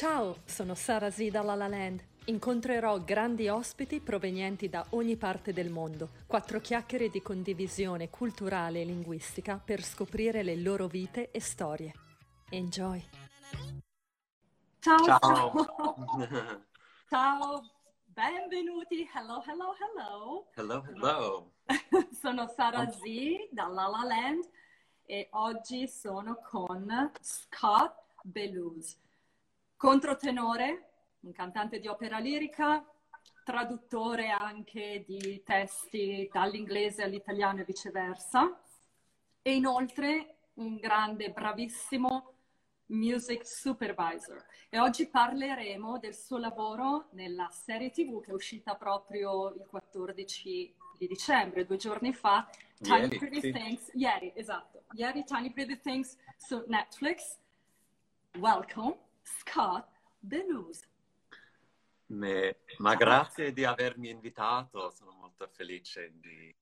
Ciao, sono Sara Z da La La Land. Incontrerò grandi ospiti provenienti da ogni parte del mondo. Quattro chiacchiere di condivisione culturale e linguistica per scoprire le loro vite e storie. Enjoy! Ciao, Ciao. ciao. Ciao, benvenuti. Hello, hello, hello. Hello, hello. Sono Sara Z da La La Land e oggi sono con Scott Belus, controtenore, un cantante di opera lirica, traduttore anche di testi dall'inglese all'italiano e viceversa, e inoltre un grande, bravissimo music supervisor. E oggi parleremo del suo lavoro nella serie TV che è uscita proprio il 14 di dicembre, due giorni fa, Tiny Ieri, Pretty sì. Things, ieri, esatto, ieri Tiny Pretty Things su Netflix. Welcome, Scott Belus. Me- ma grazie di avermi invitato, sono molto felice di...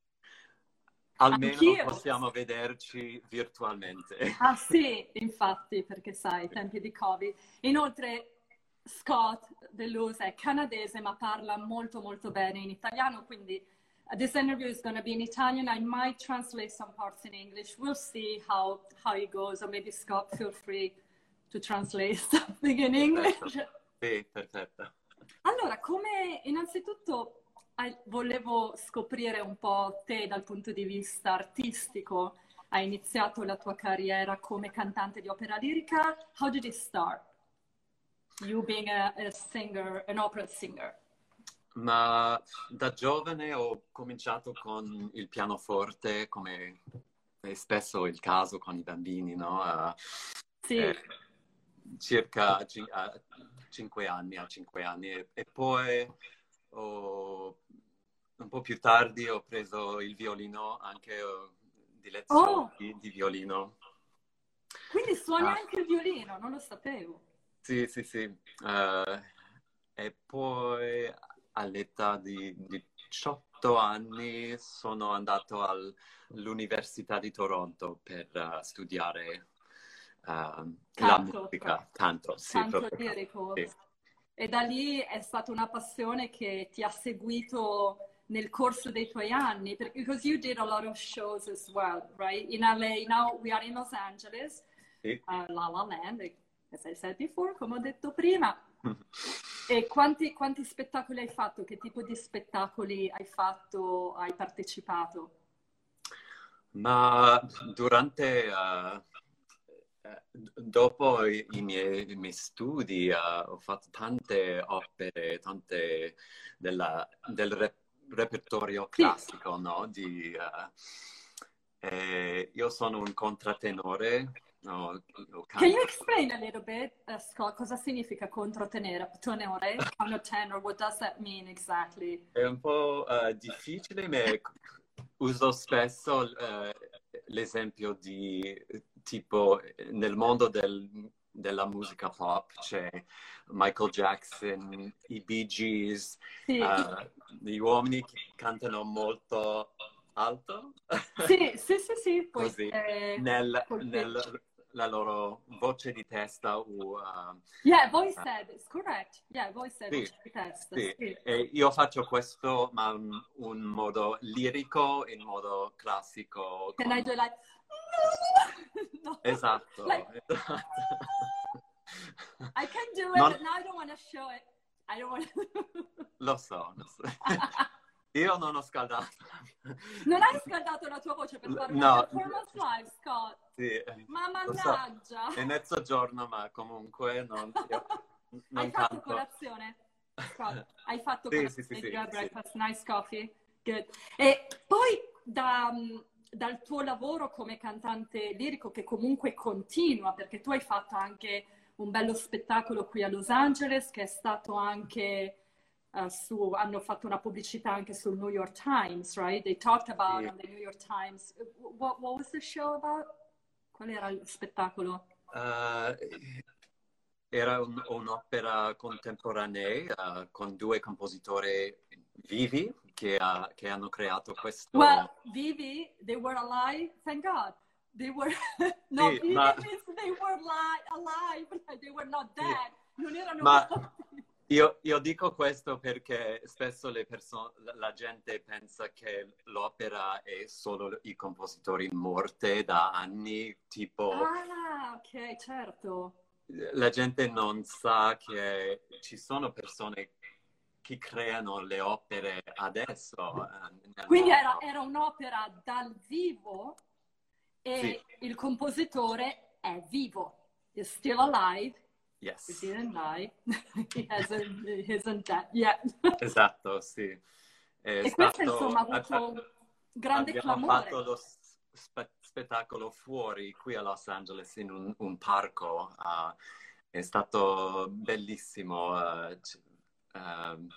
Almeno Anch'io. possiamo vederci virtualmente. Ah sì, infatti, perché sai, tempi di Covid. Inoltre, Scott Deleuze è canadese, ma parla molto molto bene in italiano, quindi uh, this interview is going to be in Italian. I might translate some parts in English. We'll see how, how it goes, or maybe Scott, feel free to translate something in English. Sì, perfetto. Allora, come innanzitutto volevo scoprire un po' te dal punto di vista artistico. Hai iniziato la tua carriera come cantante di opera lirica. How did it start? You being a, a singer, an opera singer. Ma da giovane ho cominciato con il pianoforte, come è spesso il caso con i bambini, no? A- Sì, eh, circa a 5 anni, a 5 anni. E, e poi ho- un po' più tardi ho preso il violino, anche eh, di lezioni Oh! di, di violino. quindi suoni Ah. anche il violino, non lo sapevo. Sì, sì, sì. Eh, e poi all'età di 18 anni sono andato all'Università di Toronto per eh, studiare eh, la musica, canto, sì, proprio lirico. sì. E da lì è stata una passione che ti ha seguito nel corso dei tuoi anni, perché because you did a lot of shows as well, right? In LA, now we are in Los Angeles, Sì. uh, La La Land, as I said before, come ho detto prima. E quanti, quanti spettacoli hai fatto? Che tipo di spettacoli hai fatto, hai partecipato? Ma durante, eh, dopo i, i miei, i miei studi, eh, ho fatto tante opere, tante della- del re- repertorio classico, no? Di, eh, e io sono un contratenore, no? Can you explain a little bit, uh, Scott, cosa significa controtenere, tenore, countertenor, what does that mean exactly? È un po' eh, difficile, ma uso spesso eh, l'esempio di tipo nel mondo del- della musica pop c'è Michael Jackson, i Bee Gees, Sì, eh, gli uomini che cantano molto alto sì, sì, sì, sì, così eh, nel, col nella loro voce di testa o eh, Yeah, voice head, it's correct. Yeah, voice head, Sì, di testa, Sì, sì. e io faccio questo, ma in un modo lirico, in modo classico. Can con- I do like... No. Esatto, Like- esatto. I can do it, Non- but now I don't want to show it. I don't want Lo so, lo so. Io non ho scaldato. Non hai scaldato la tua voce per fare No. una performance live, Scott? Sì, Ma lo so. mannaggia! È mezzogiorno, ma comunque non, io non Hai fatto canto. colazione? Scott, hai fatto Sì, colazione? sì, sì, sì, breakfast? Nice coffee? Good. E poi da, dal tuo lavoro come cantante lirico che comunque continua, perché tu hai fatto anche un bello spettacolo qui a Los Angeles che è stato anche eh, su, hanno fatto una pubblicità anche sul New York Times, right? They talked about Sì. on the New York Times. What, what was the show about? Qual era il spettacolo? Eh, era un- un'opera contemporanea eh, con due compositori vivi che, ha- che hanno creato questo... Well, Vivi, they were alive, thank God. They were no, Sì, Vivi ma- they were li- alive, they were not Sì. dead. non erano Ma- morti. Io, io dico questo perché spesso le perso- la gente pensa che l'opera è solo i compositori morti da anni, tipo Ah, ok, certo. la gente non sa che ci sono persone che creano le opere adesso. eh, Quindi era, era un'opera dal vivo e il compositore è vivo. Is still alive. He Yes. didn't die. he hasn't, he dead yet. Esatto, sì. È e questo stato- insomma ha avuto grande abbiamo clamore. fatto lo spe- spettacolo fuori qui a Los Angeles in un, un parco. ah, è stato bellissimo. eh, c- ehm,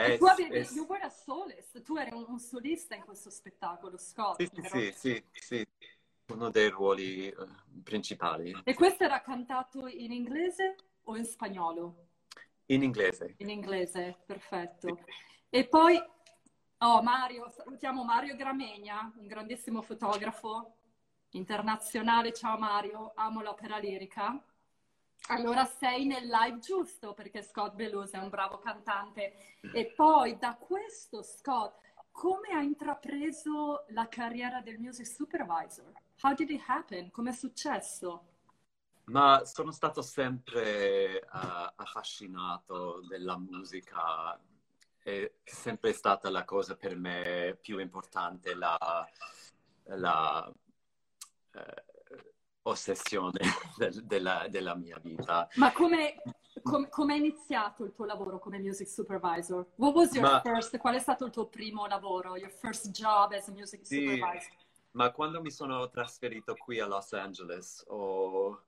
E è- tu avevi, è- you were a solist, tu eri un, un solista in questo spettacolo, Scott. sì, sì, vero? sì, sì, sì, uno dei ruoli eh, principali. E questo era cantato in inglese o in spagnolo? In inglese. In inglese, perfetto. E poi, oh Mario, salutiamo Mario Gramegna, un grandissimo fotografo internazionale. Ciao Mario, amo l'opera lirica. Allora sei nel live giusto perché Scott Belus è un bravo cantante. E poi da questo Scott, come ha intrapreso la carriera del music supervisor? How did it happen? Come è successo? Ma sono stato sempre eh, affascinato della musica, è sempre stata la cosa per me più importante, la, la, eh, ossessione del- della, della mia vita. Ma come, com- come è iniziato il tuo lavoro come music supervisor? What was your Ma- first, qual è stato il tuo primo lavoro, your first job as a music Sì. supervisor? Ma quando mi sono trasferito qui a Los Angeles, ho-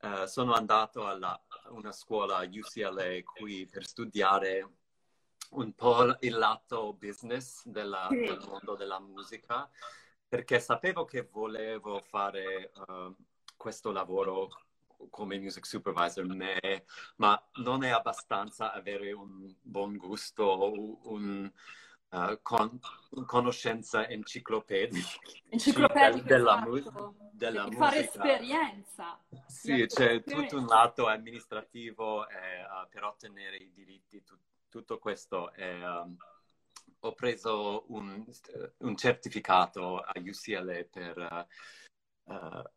eh, sono andato a una scuola UCLA qui per studiare un po' il lato business della- Sì. del mondo della musica, perché sapevo che volevo fare eh, questo lavoro come music supervisor, me, ma non è abbastanza avere un buon gusto o un, eh, con- conoscenza enciclopedica Enciclopedica, della, esatto. mu- della musica. fare esperienza. Sì, c'è fare tutto un lato amministrativo eh, eh, per ottenere i diritti, tu- tutto questo. e, um, ho preso un, un certificato a UCLA per, eh, eh, a-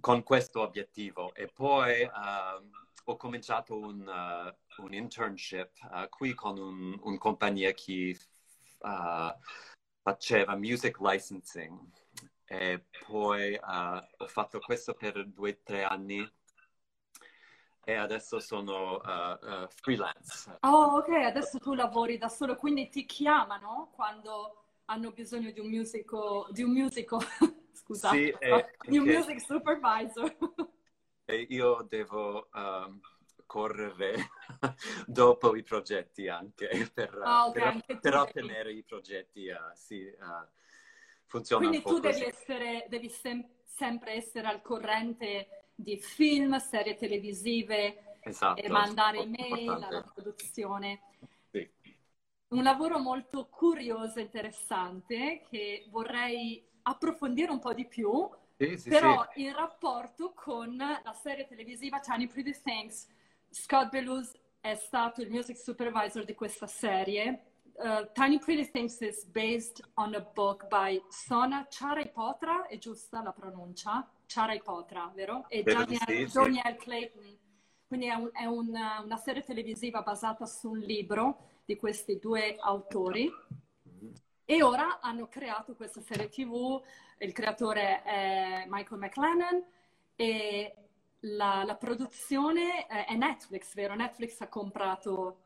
con questo obiettivo. E poi ehm, ho cominciato un, eh, un internship eh, qui con un, un compagnia che eh, faceva music licensing. E poi ho fatto questo per due o tre anni. E adesso sono freelance. Oh, ok, adesso tu lavori da solo, quindi ti chiamano quando hanno bisogno di un musico, di un musico, scusate, Sì, eh, un che- music supervisor. E io devo ehm, correre dopo i progetti anche per, Ah, ok, per- per devi- ottenere i progetti. eh, sì, eh, funziona Quindi tu devi essere, devi sem- sempre essere al corrente di film, serie televisive Esatto, e mandare email alla produzione. Sì. Un lavoro molto curioso e interessante che vorrei approfondire un po' di più, Sì, sì, però sì. in rapporto con la serie televisiva Tiny Pretty Things. Scott Belus è stato il music supervisor di questa serie. Uh, Tiny Pretty Things is based on a book by Sona Charaipotra, è giusta la pronuncia? Charaipotra, vero? E Daniel. Daniel Clayton. Quindi è, un- è una, una serie televisiva basata su un libro di questi due autori. E ora hanno creato questa serie TV, il creatore è Michael McLennan e la, la produzione è Netflix, vero? Netflix ha comprato,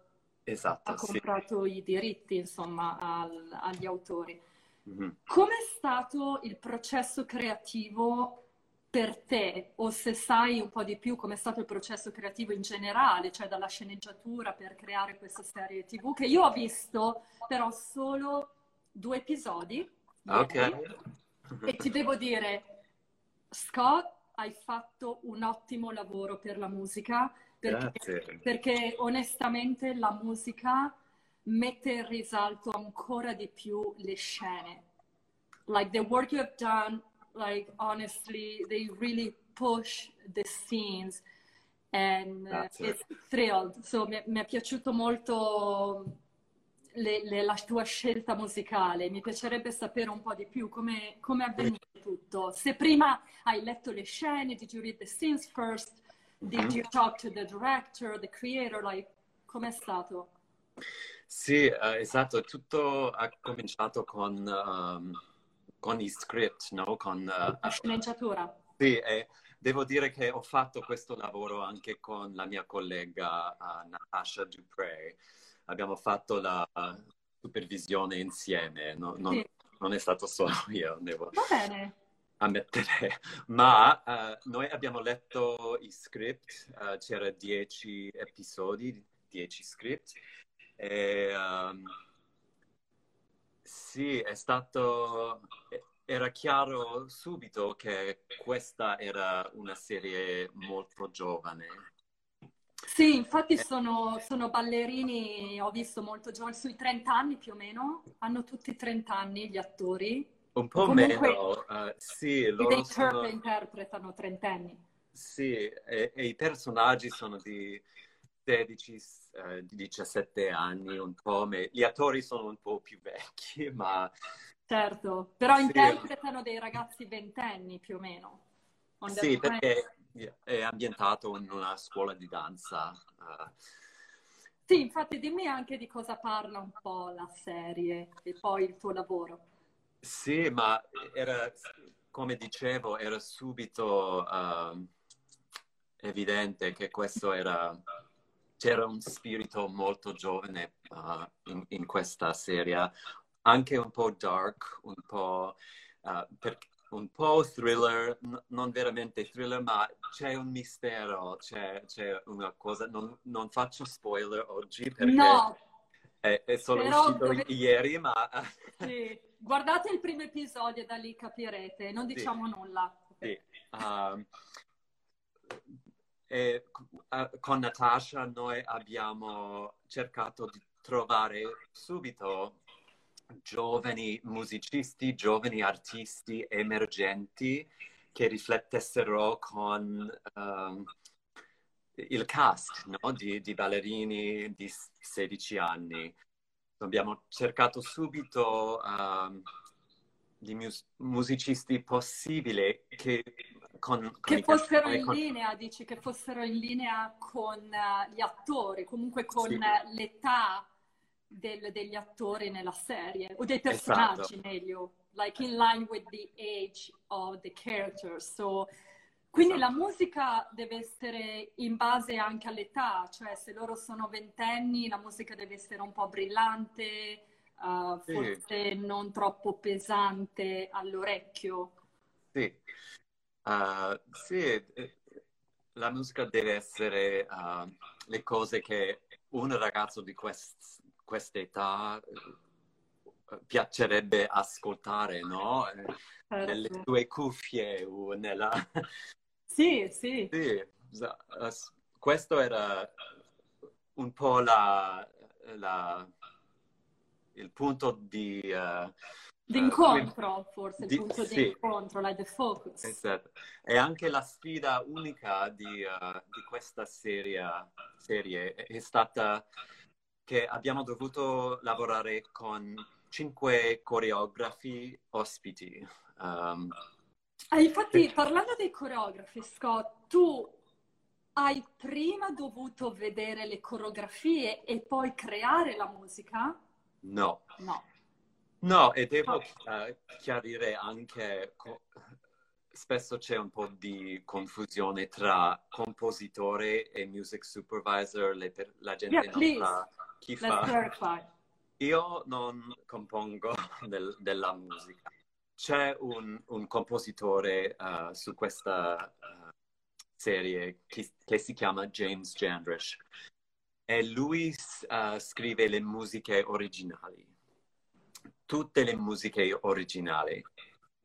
Esatto, ha sì. comprato i diritti, insomma, al- agli autori. Mhm. Com'è stato il processo creativo per te? O se sai un po' di più com'è stato il processo creativo in generale, cioè dalla sceneggiatura per creare questa serie TV, che io ho visto però solo due episodi. Ok. ieri. E ti devo dire, Scott, hai fatto un ottimo lavoro per la musica, perché, Grazie. perché onestamente la musica mette in risalto ancora di più le scene. Like the work you have done, like honestly, they really push the scenes. and uh, it's thrilled. So mi, mi è piaciuto molto le, le, la tua scelta musicale. Mi piacerebbe sapere un po' di più come, come è avvenuto tutto. Se prima hai letto le scene, did you read the scenes first? Did mm-hmm. you talk to the director, the creator? Like, com'è stato? Sì, uh, esatto. Tutto ha cominciato con, um, con i script, no? Con uh, la sceneggiatura. Sì, e devo dire che ho fatto questo lavoro anche con la mia collega uh, Natasha Dupré abbiamo fatto la supervisione insieme, no, non, sì. non, è stato solo io, devo Va bene. ammettere, ma uh, noi abbiamo letto i script, uh, c'era dieci episodi, dieci script, e um, sì, è stato, era chiaro subito che questa era una serie molto giovane sì, infatti eh. sono, sono, ballerini, ho visto molto giovani, sui 30 anni più o meno, hanno tutti 30 anni gli attori. Un po' Comunque, meno, uh, sì. Loro sono... interpretano trentenni. Sì, e, e, i personaggi sono di 16, uh, 17 anni, un po' me... Gli attori sono un po' più vecchi, ma... Certo, però sì. interpretano dei ragazzi ventenni più o meno. Sì, perché è ambientato in una scuola di danza. Uh. Sì, infatti dimmi anche di cosa parla un po' la serie e poi il tuo lavoro. Sì, ma era, come dicevo, era subito uh, evidente che questo era, c'era un spirito molto giovane uh, in, in, questa serie, anche un po' dark, un po' per, un po' thriller, n- non veramente thriller, ma c'è un mistero, c'è, c'è una cosa, non, non, faccio spoiler oggi perché no. è, è solo uscito dove... ieri, ma... sì. Guardate il primo episodio e da lì capirete, non diciamo sì. nulla. Sì. Um, e, uh, con Natasha noi abbiamo cercato di trovare subito giovani musicisti, giovani artisti emergenti che riflettessero con um, il cast no? di, di, ballerini di 16 anni. Abbiamo cercato subito um, di mus- musicisti possibili che con, con che fossero in con... linea, dici, che fossero in linea con uh, gli attori, comunque con sì. l'età del, degli attori nella serie, o dei personaggi esatto. meglio, like in line with the age of the characters. So, quindi esatto. la musica deve essere in base anche all'età, cioè se loro sono ventenni la musica deve essere un po' brillante, uh, sì. forse non troppo pesante all'orecchio. Sì, uh, sì la musica deve essere uh, le cose che un ragazzo di quest- questa età eh, piacerebbe ascoltare, no? Eh, certo. Nelle tue cuffie o nella... Sì, sì. sì. Questo era un po' la, la, il punto di... Uh, D'incontro, uh, forse, di, il punto sì. di incontro, like the focus. Esatto. E anche la sfida unica di, uh, di questa serie, serie è stata che abbiamo dovuto lavorare con cinque coreografi ospiti. Um, ah, infatti, parlando dei coreografi, Scott, tu hai prima dovuto vedere le coreografie e poi creare la musica? No. No. No, e devo uh, chiarire anche, co- spesso c'è un po' di confusione tra compositore e music supervisor, per- la gente yeah, non please. sa chi Let's fa. Clarify. Io non compongo del, della musica. C'è un, un compositore uh, su questa uh, serie che, che, si chiama James Jandrish e lui uh, scrive le musiche originali, tutte le musiche originali.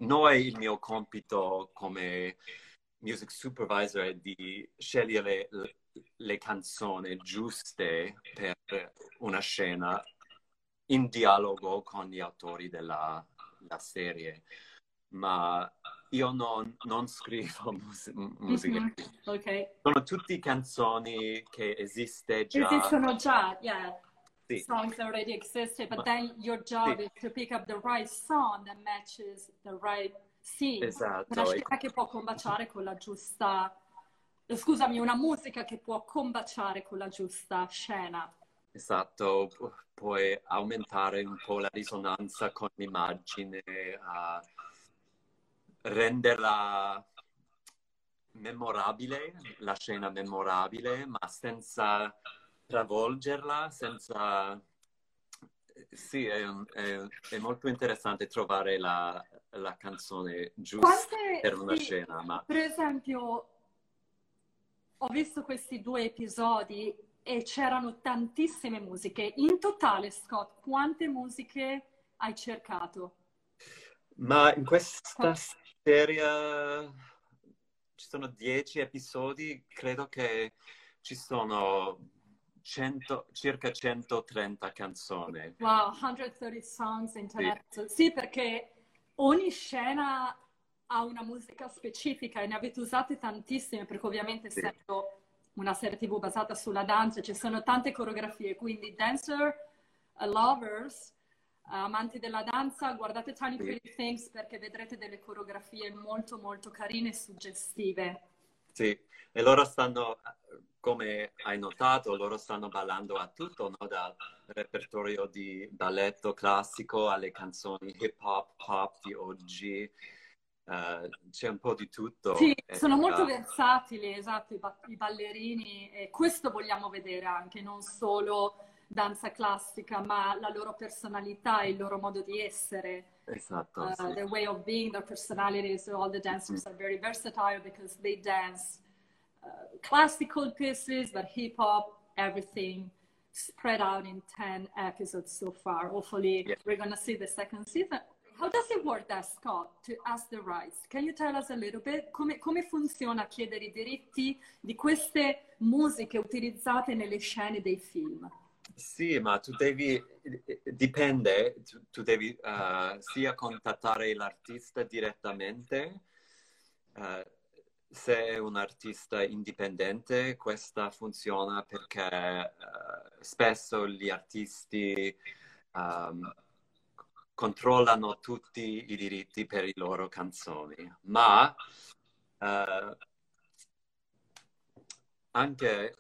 Noi, il mio compito come music supervisor è di scegliere le canzoni giuste per una scena in dialogo con gli autori della serie. Ma io non, non scrivo mus- musica. Mhm, Ok. Sono tutte canzoni che esiste già. Esistono già, yeah. Sì. Songs already existed, but Ma- then your job sì. is to pick up the right song that matches the right scene. Esatto. Una scena che può combaciare con la giusta... Scusami, una musica che può combaciare con la giusta scena. Esatto, pu- puoi aumentare un po' la risonanza con l'immagine, a renderla memorabile, la scena memorabile, ma senza travolgerla, senza... Sì, è, è- è molto interessante trovare la, la canzone giusta Quante... per una sì, scena, ma Per esempio, ho visto questi due episodi e c'erano tantissime musiche. In totale, Scott, quante musiche hai cercato? Ma in questa serie ci sono dieci episodi, credo che ci sono 100 circa 130 canzoni. Wow, 130 songs in 10 episodi. Sì, perché ogni scena ha una musica specifica e ne avete usate tantissime, perché ovviamente Sì. essendo una serie TV basata sulla danza ci sono tante coreografie, quindi dancer uh, lovers, uh, amanti della danza, guardate Tiny Sì. Pretty Things perché vedrete delle coreografie molto molto carine e suggestive. Sì, e loro stanno, come hai notato, loro stanno ballando a tutto, no? Dal repertorio di balletto classico alle canzoni hip hop, pop di oggi. Eh, c'è un po' di tutto. Sì, E, sono molto eh, versatili, esatto, i, ba- i ballerini e questo vogliamo vedere anche, non solo danza classica, ma la loro personalità, il loro modo di essere, Esatto, uh, sì. their way of being, their personalities. So all the dancers are very versatile because they dance uh, classical pieces, but hip hop, everything spread out in 10 episodes so far. Hopefully, Yeah. we're going to see the second season. How does it work that, Scott, to ask the rights? Can you tell us a little bit? Come, come funziona chiedere i diritti di queste musiche utilizzate nelle scene dei film? Sì, ma tu devi, dipende, tu, tu devi eh, sia contattare l'artista direttamente, eh, se è un artista indipendente, questa funziona perché eh, spesso gli artisti ehm, controllano tutti i diritti per le loro canzoni, ma eh, anche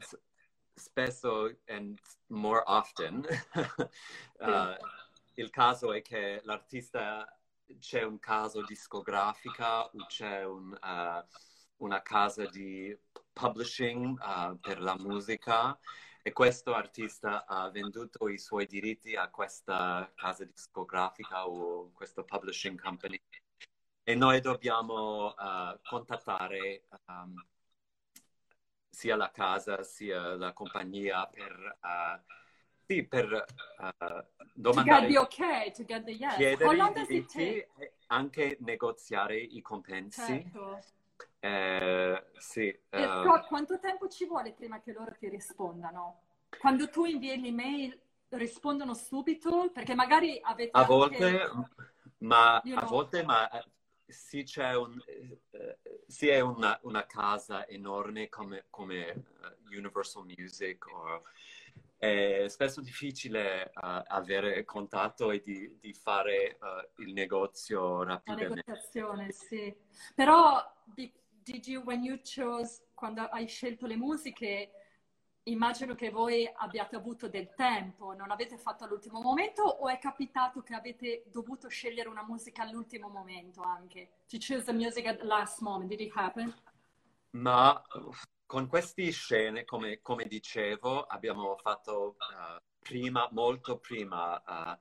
spesso and more often uh, il caso è che l'artista c'è un caso discografica o c'è un, uh, una casa di publishing uh, per la musica e questo artista ha venduto i suoi diritti a questa casa discografica o questo publishing company e noi dobbiamo uh, contattare um, sia la casa sia la compagnia per, uh, sì, per uh, To domandare, the okay, to get the yes. How long does it take? e anche negoziare i compensi. Certo. Eh, sì, E eh, Scott, quanto tempo ci vuole prima che loro ti rispondano? Quando tu invii l'email rispondono subito? Perché magari avete a anche- volte, ma You a know. volte, ma eh, sì, c'è un, eh, sì, è una, una casa enorme come, come eh, Universal Music o è spesso difficile eh, avere contatto e di, di fare eh, il negozio La rapidamente. negoziazione, sì. Però, di- did you, when you chose, quando hai scelto le musiche, immagino che voi abbiate avuto del tempo, non avete fatto all'ultimo momento o è capitato che avete dovuto scegliere una musica all'ultimo momento anche? To choose the music at the last moment, did it happen? Ma con queste scene, come, come dicevo, abbiamo fatto eh, prima, molto prima, eh,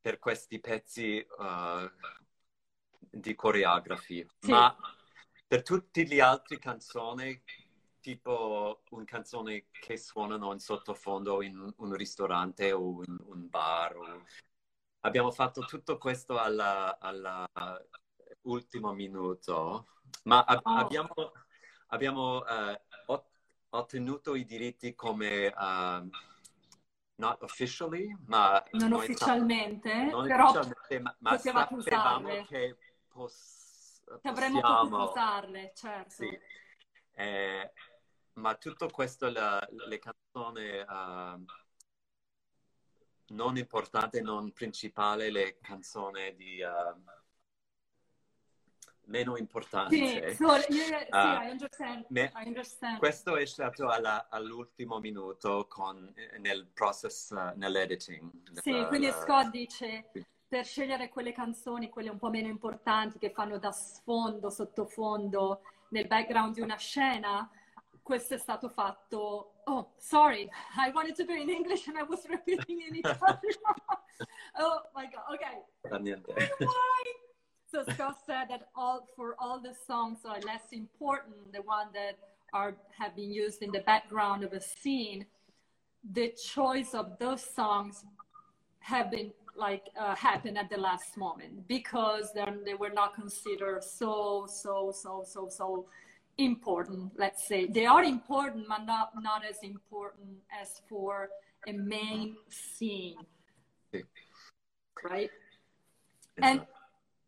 per questi pezzi eh, di coreografi. Sì. Ma per tutte le altre canzoni, tipo una canzone che suonano in sottofondo in un ristorante o in un bar, o- abbiamo fatto tutto questo alla, alla ultimo minuto. Ma ab- Oh. abbiamo, abbiamo ot- ottenuto i diritti come um, not officially, ma Non ufficialmente, sa- non però ufficialmente, ma, ma sapevamo usarle. che pos- Che avremmo potuto usarle, certo. Sì. Eh, ma tutto questo, la, le canzoni uh, non importanti, non principali, le canzoni di... Uh, meno importanti. Sì, so, yeah, uh, I understand. Me, I understand. Questo è stato alla, all'ultimo minuto con, nel process, uh, nell'editing. Sì, uh, quindi Scott dice per scegliere quelle canzoni, quelle un po' meno importanti, che fanno da sfondo, sottofondo, nel background di una scena, questo è stato fatto. Oh, sorry, I wanted to do it in English and I was repeating in Italian. oh my god, okay. So Scott said that all for all the songs are less important, the one that are have been used in the background of a scene, the choice of those songs have been like uh, happen at the last moment because then they were not considered so so so so so important let's say. They are important but not not as important as for a main scene. Right? And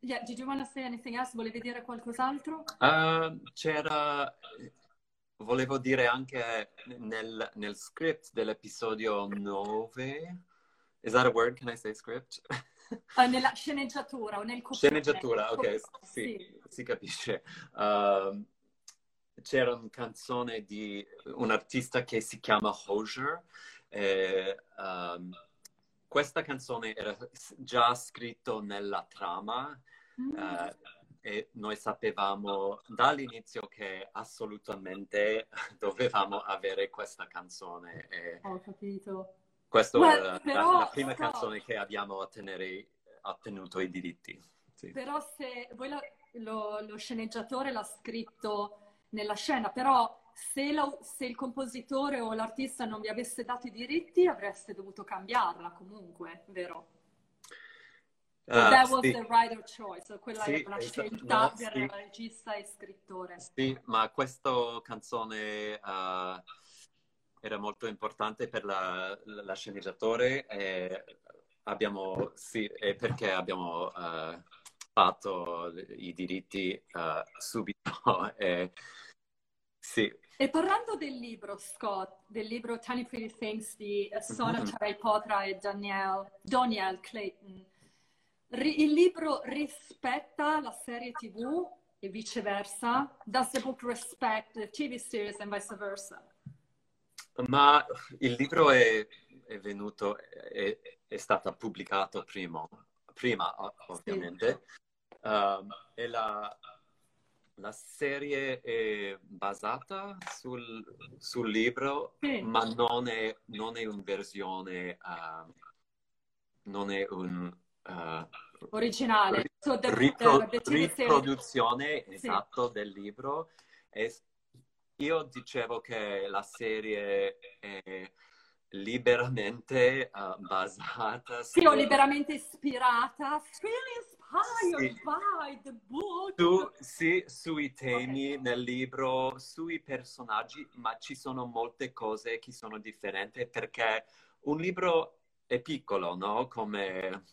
yeah did you want to say anything else? Volevi dire qualcos'altro? Uh, c'era volevo dire anche nel, nel script dell'episodio 9 Is that a word? Can I say script? Uh, nella sceneggiatura o nel copione. Sceneggiatura, ok, sì, sì. si capisce. Uh, c'era una canzone di un artista che si chiama Hosier. E, um, questa canzone era già scritta nella trama mm. uh, e noi sapevamo dall'inizio che assolutamente dovevamo avere questa canzone. E... Ho capito. Questa well, è la, la, prima però, canzone che abbiamo ottenere, ottenuto i diritti. Sì. Però se voi lo, lo, lo, sceneggiatore l'ha scritto nella scena, però se, lo, se, il compositore o l'artista non vi avesse dato i diritti avreste dovuto cambiarla comunque, vero? Uh, that was sì. the writer choice, quella sì, è la scelta no, per sì. regista e scrittore. Sì, ma questa canzone... Uh, era molto importante per la, la sceneggiatore e abbiamo, sì, perché abbiamo uh, fatto i diritti uh, subito. e, sì. E parlando del libro, Scott, del libro Tiny Pretty Things di Sona mm-hmm. Charaipatra e Danielle, Danielle Clayton, il libro rispetta la serie tv e viceversa? Does the book respect the TV series and vice versa? Ma il libro è, è venuto, è, è, stato pubblicato prima, prima ovviamente, sì. um, e la, la, serie è basata sul, sul libro, sì. ma non è, non è una versione, uh, non è un... Uh, originale, ripro- riproduzione sì. esatto del libro. È, io dicevo che la serie è liberamente uh, basata su... Sì, o liberamente ispirata, really inspired sì. by the book. Su, sì, sui temi okay. nel libro, sui personaggi, ma ci sono molte cose che sono differenti perché un libro è piccolo, no? Come...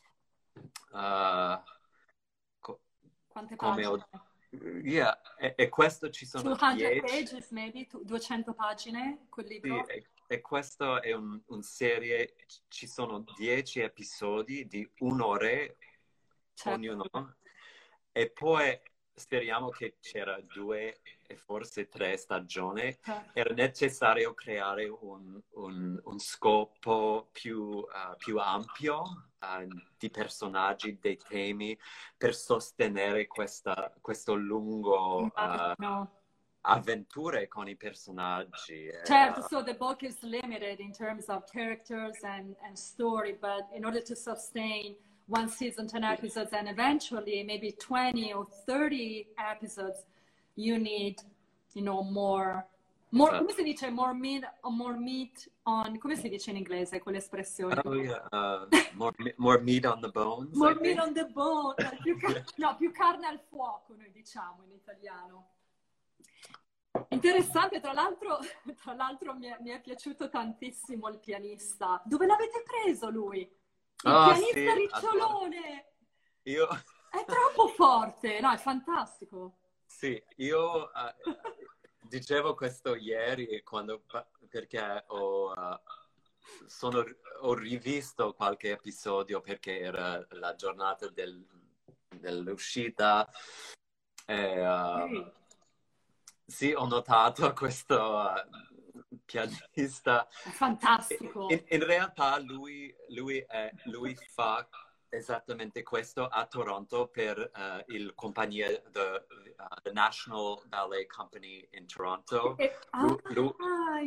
Uh, co- Quante come pagine? Ho Yeah, e, e, questo ci sono 200 10... pages, maybe, 200 pagine, quel libro. Sì, e, e questo è un, un, serie, ci sono 10 episodi di un'ora certo. ognuno. E poi speriamo che c'era due e forse tre stagioni. Certo. Era necessario creare un, un, un scopo più, uh, più ampio uh, di personaggi, dei temi, per sostenere questa, questo lungo... Uh, no. avventure con i personaggi. Certo, so the book is limited in terms of characters and, and story, but in order to sustain one season, 10 episodes, and eventually maybe 20 or 30 episodes, you need, you know, more More, come si dice more meat, more meat on, come si dice in inglese quell'espressione? Oh yeah, uh, more, more, meat on the bones. More meat on the bone, più no, più carne al fuoco noi diciamo in italiano. Interessante, tra l'altro, tra l'altro mi, è, mi, è, piaciuto tantissimo il pianista. Dove l'avete preso lui? Il oh, pianista sì, ricciolone! Io... È troppo forte, no, è fantastico. Sì, io uh, dicevo questo ieri quando, perché ho, uh, sono, ho, rivisto qualche episodio perché era la giornata del, dell'uscita. E, uh, sì. sì, ho notato questo È fantastico. In, in realtà lui, lui, è, lui fa esattamente questo a Toronto per uh, il compagnia the, uh, the, National Ballet Company in Toronto. E, lui, lui,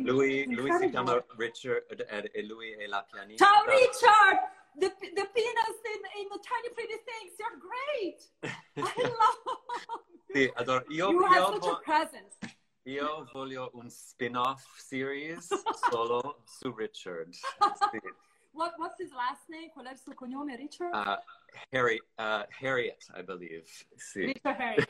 lui, lui si chiama Richard e lui è la pianista. Ciao Richard! The, the pianist in, in the tiny pretty things, you're great! I love Sì, adoro. Io, you io, have such a presence. Io voglio un spin-off series solo su Richard. Sì. What, what's his last name? Qual è il suo cognome, Richard? Uh, Harry, uh, Harriet, I believe. Sì. Richard Harriet.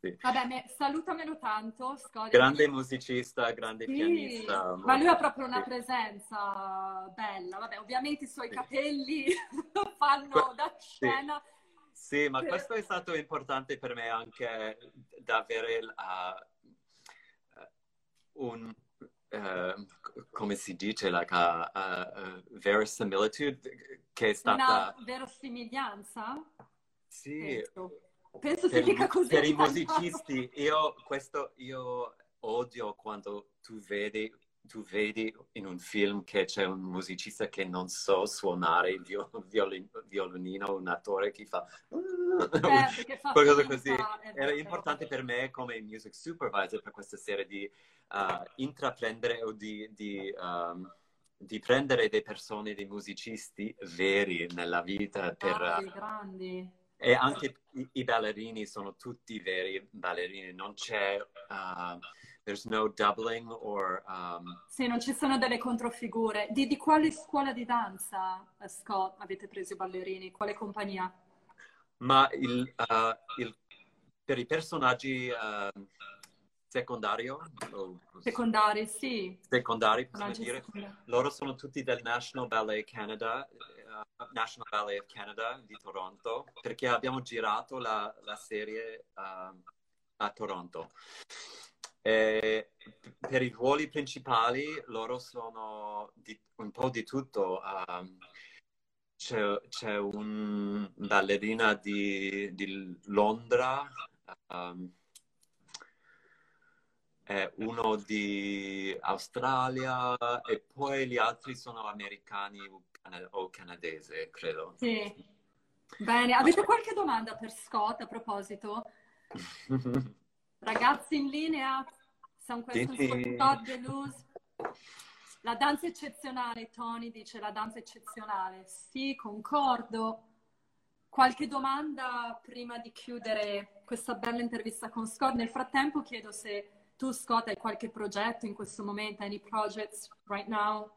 sì. Vabbè, me, salutamelo tanto, Scott. Grande musicista, grande sì. pianista. Ma lui ha proprio una presenza bella. Vabbè, ovviamente i suoi capelli fanno da scena. Sì, ma questo è stato importante per me anche da avere uh, un uh, come si dice, like a, a, verisimilitude, che è stata... Una verosimiglianza? Sì. Penso, Penso si dica così. Per i musicisti, io, questo, io odio quando tu vedi, tu vedi in un film che c'è un musicista che non so suonare il violin, violino, un attore che fa... Eh, qualcosa così. Era importante per me come music supervisor per questa serie di uh, intraprendere o di, di, um, di, prendere delle persone, dei musicisti veri nella vita. Per, grandi, grandi. E anche i, i, ballerini sono tutti veri ballerini, non c'è... Uh, no doubling or... Um... Sì, non ci sono delle controfigure. Di, di quale scuola di danza, Scott, avete preso i ballerini? Quale compagnia? Ma il, uh, il, per i personaggi... Uh, secondario? Secondari, sì. Secondari, possiamo dire. Secondari. Loro sono tutti del National Ballet Canada, uh, National Ballet of Canada di Toronto, perché abbiamo girato la, la serie uh, a Toronto. E per i ruoli principali loro sono di, un po' di tutto. Um, c'è, c'è un ballerina di, di Londra, um, uno di Australia e poi gli altri sono americani o canadese, credo. Sì. Bene, avete qualche domanda per Scott a proposito? Ragazzi in linea, sono questo sì. Scott Deleuze. La danza eccezionale, Tony dice la danza eccezionale. Sì, concordo. Qualche domanda prima di chiudere questa bella intervista con Scott? Nel frattempo chiedo se tu, Scott, hai qualche progetto in questo momento? Any projects right now?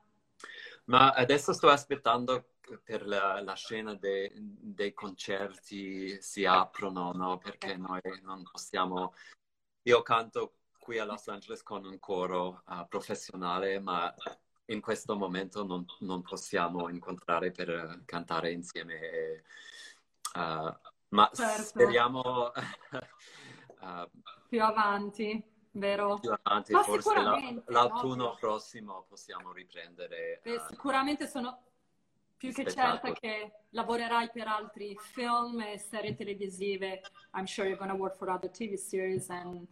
Ma adesso sto aspettando per la, la scena de, dei concerti si aprono, no? Perché noi non possiamo... Io canto qui a Los Angeles con un coro uh, professionale, ma in questo momento non, non, possiamo incontrare per cantare insieme. E, uh, ma certo. speriamo... uh, più avanti vero? Più avanti, Ma forse l'autunno no? prossimo possiamo riprendere. Beh, uh, sicuramente sono più che certa che lavorerai per altri film e serie televisive. I'm sure you're going to work for other TV series and,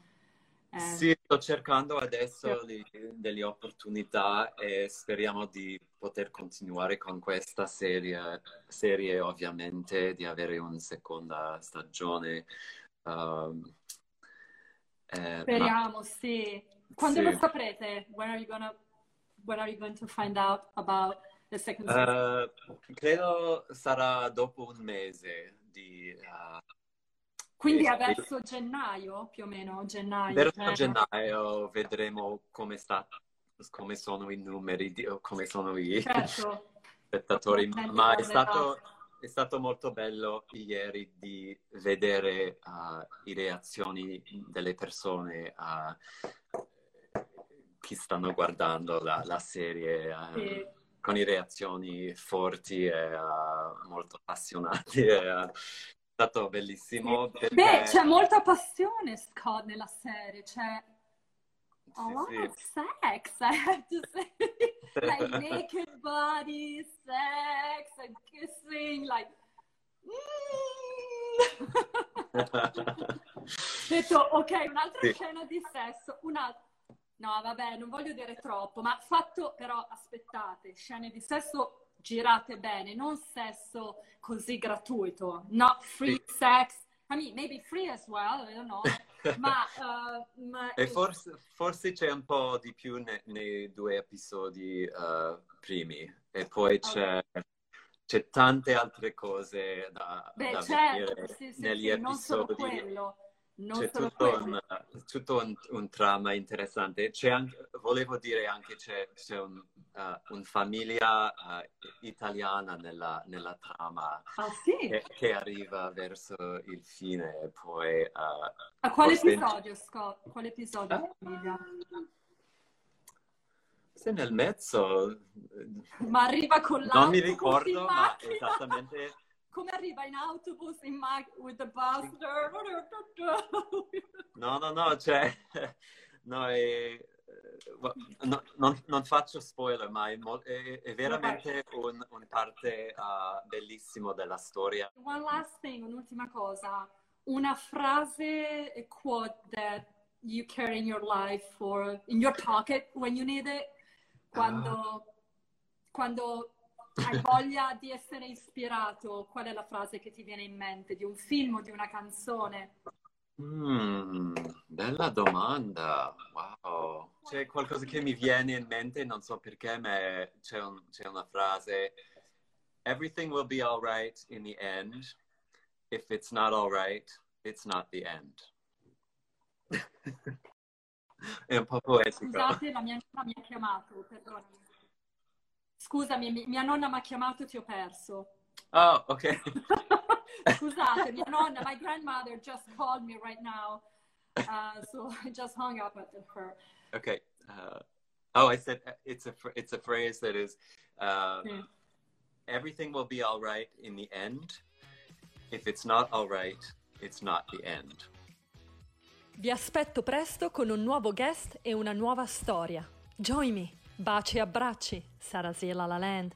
and... Sì, sto cercando adesso di, delle opportunità e speriamo di poter continuare con questa serie, serie ovviamente, di avere una seconda stagione. Um, eh, Speriamo, ma... sì. Quando sì. lo saprete? When are you gonna when are you going to find out about the second season? Uh, credo sarà dopo un mese di... Uh, Quindi eh, verso gennaio, più o meno, gennaio. Verso eh. gennaio vedremo come, sta, come sono i numeri, come sono i certo. spettatori, ma è stato è stato molto bello ieri di vedere uh, le reazioni delle persone uh, che stanno guardando la, la serie uh, sì. con le reazioni forti e molto appassionate. stato bellissimo. Perché... Beh, c'è molta passione, Scott, nella serie. C'è a sì, lot sì. of sex, I have to say. like naked body, sex, and kissing, like... Mm. detto, ok, un'altra sì. scena di sesso, un'altra... No, vabbè, non voglio dire troppo, ma fatto però, aspettate, scene di sesso girate bene, non sesso così gratuito, not free sì. sex. I mean, maybe free as well, I don't know. ma, uh, ma... E forse, forse, c'è un po' di più ne, nei due episodi uh, primi e poi c'è... Okay c'è tante altre cose da, Beh, da certo, vedere sì, sì, negli episodi. Non solo quello. Non c'è tutto, un, tutto un, un, trama interessante. Anche, volevo dire anche che c'è, un, uh, un famiglia uh, italiana nella, nella trama ah, sì? che, che, arriva verso il fine e poi... Uh, A quale episodio, Scott? Quale episodio? Ah, se nel mezzo... Ma arriva con l'auto Non mi ricordo, ma esattamente come arriva in autobus in mag- with the bus. no, no, no, cioè, no, è, no, non, non, faccio spoiler, ma è, è, è veramente un, un parte uh, bellissimo della storia. One last thing, un'ultima cosa. Una frase, a quote that you carry in your life or in your pocket when you need it, quando, uh. quando hai voglia di essere ispirato, qual è la frase che ti viene in mente di un film o di una canzone? Mm, bella domanda, wow. C'è qualcosa che mi viene in mente, non so perché, ma c'è, un, c'è una frase. Everything will be alright in the end. If it's not alright, it's not the end. È un po' poetico. Scusate, la mia nonna mi ha chiamato, perdonami. Scusami, mia nonna mi ha chiamato, ti ho perso. Oh, ok. Scusate, mia nonna, my grandmother just called me right now. Uh, so I just hung up at her. Okay. Uh, oh, I said uh, it's a it's a phrase that is uh, yeah. everything will be all right in the end. If it's not all right, it's not the end. Vi aspetto presto con un nuovo guest e una nuova storia. Join me. Baci e abbracci, Sarasila La Land.